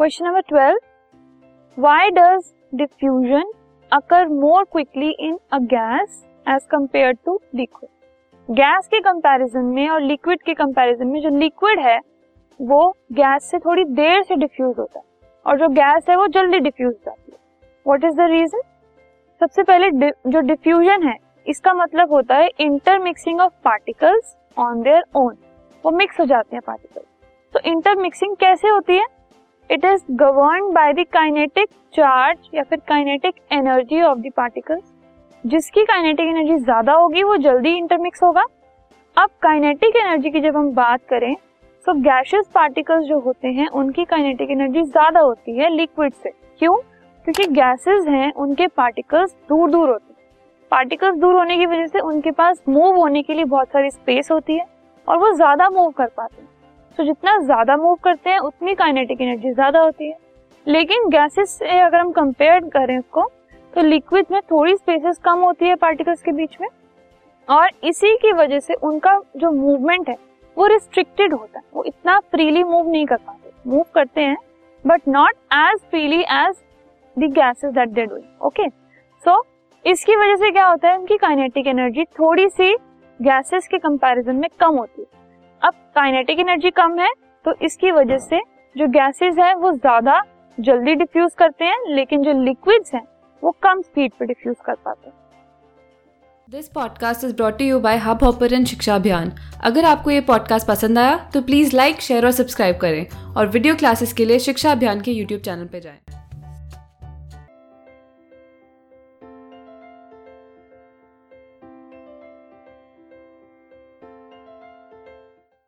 Question number twelve why does diffusion occur more quickly in a gas as compare to liquid gas के comparison में और liquid के comparison में जो liquid है, वो गैस से थोड़ी देर से डिफ्यूज होता है और जो गैस है वो जल्दी डिफ्यूज जाती है। व्हाट इज़ द रीजन सबसे पहले जो डिफ्यूजन है, इसका मतलब होता है intermixing of particles on their own वो मिक्स हो जाते हैं पार्टिकल्स तो इंटरमिक्सिंग कैसे होती है? It is govern by the kinetic charge या फिर kinetic energy of the particles जिसकी काइनेटिक एनर्जी ज़्यादा होगी, वो जल्दी इंटरमिक्स होगा। अब काइनेटिक एनर्जी की जब हम बात करें तो गैशियस पार्टिकल्स जो होते हैं, उनकी काइनेटिक एनर्जी ज़्यादा होती है लिक्विड से। क्यों? क्योंकि गैसेस हैं, उनके पार्टिकल्स दूर दूर होते हैं। पार्टिकल्स दूर होने की वजह से उनके पास मूव होने के लिए बहुत सारी स्पेस होती है और वो ज़्यादा मूव कर पाते हैं। तो जितना ज़्यादा मूव करते हैं, उतनी काइनेटिक एनर्जी ज़्यादा होती है। लेकिन गैसेस से अगर हम कंपेयर करें उसको तो लिक्विड में थोड़ी स्पेसेस कम होती है पार्टिकल्स के बीच में। और इसी की वजह से उनका जो मूवमेंट है, वो रिस्ट्रिक्टेड होता है। वो इतना फ्रीली मूव नहीं कर पाते। मूव करते हैं but not as freely as the gases that they doing okay so इसकी वजह से क्या होता है, उनकी काइनेटिक एनर्जी थोड़ी सी गैसेस के कंपैरिजन में कम होती है। अब काइनेटिक एनर्जी कम है तो इसकी वजह से जो गैसेस है वो ज़्यादा जल्दी डिफ्यूज करते हैं, लेकिन जो लिक्विड्स हैं वो कम स्पीड पे डिफ्यूज कर पाते हैं। This podcast is brought you by Hubhopper शिक्षा अभियान अगर आपको ये पॉडकास्ट पसंद आया तो प्लीज़ लाइक शेयर और सब्सक्राइब करें। और वीडियो क्लासेस के लिए शिक्षा अभियान के यूट्यूब चैनल पर जाएँ।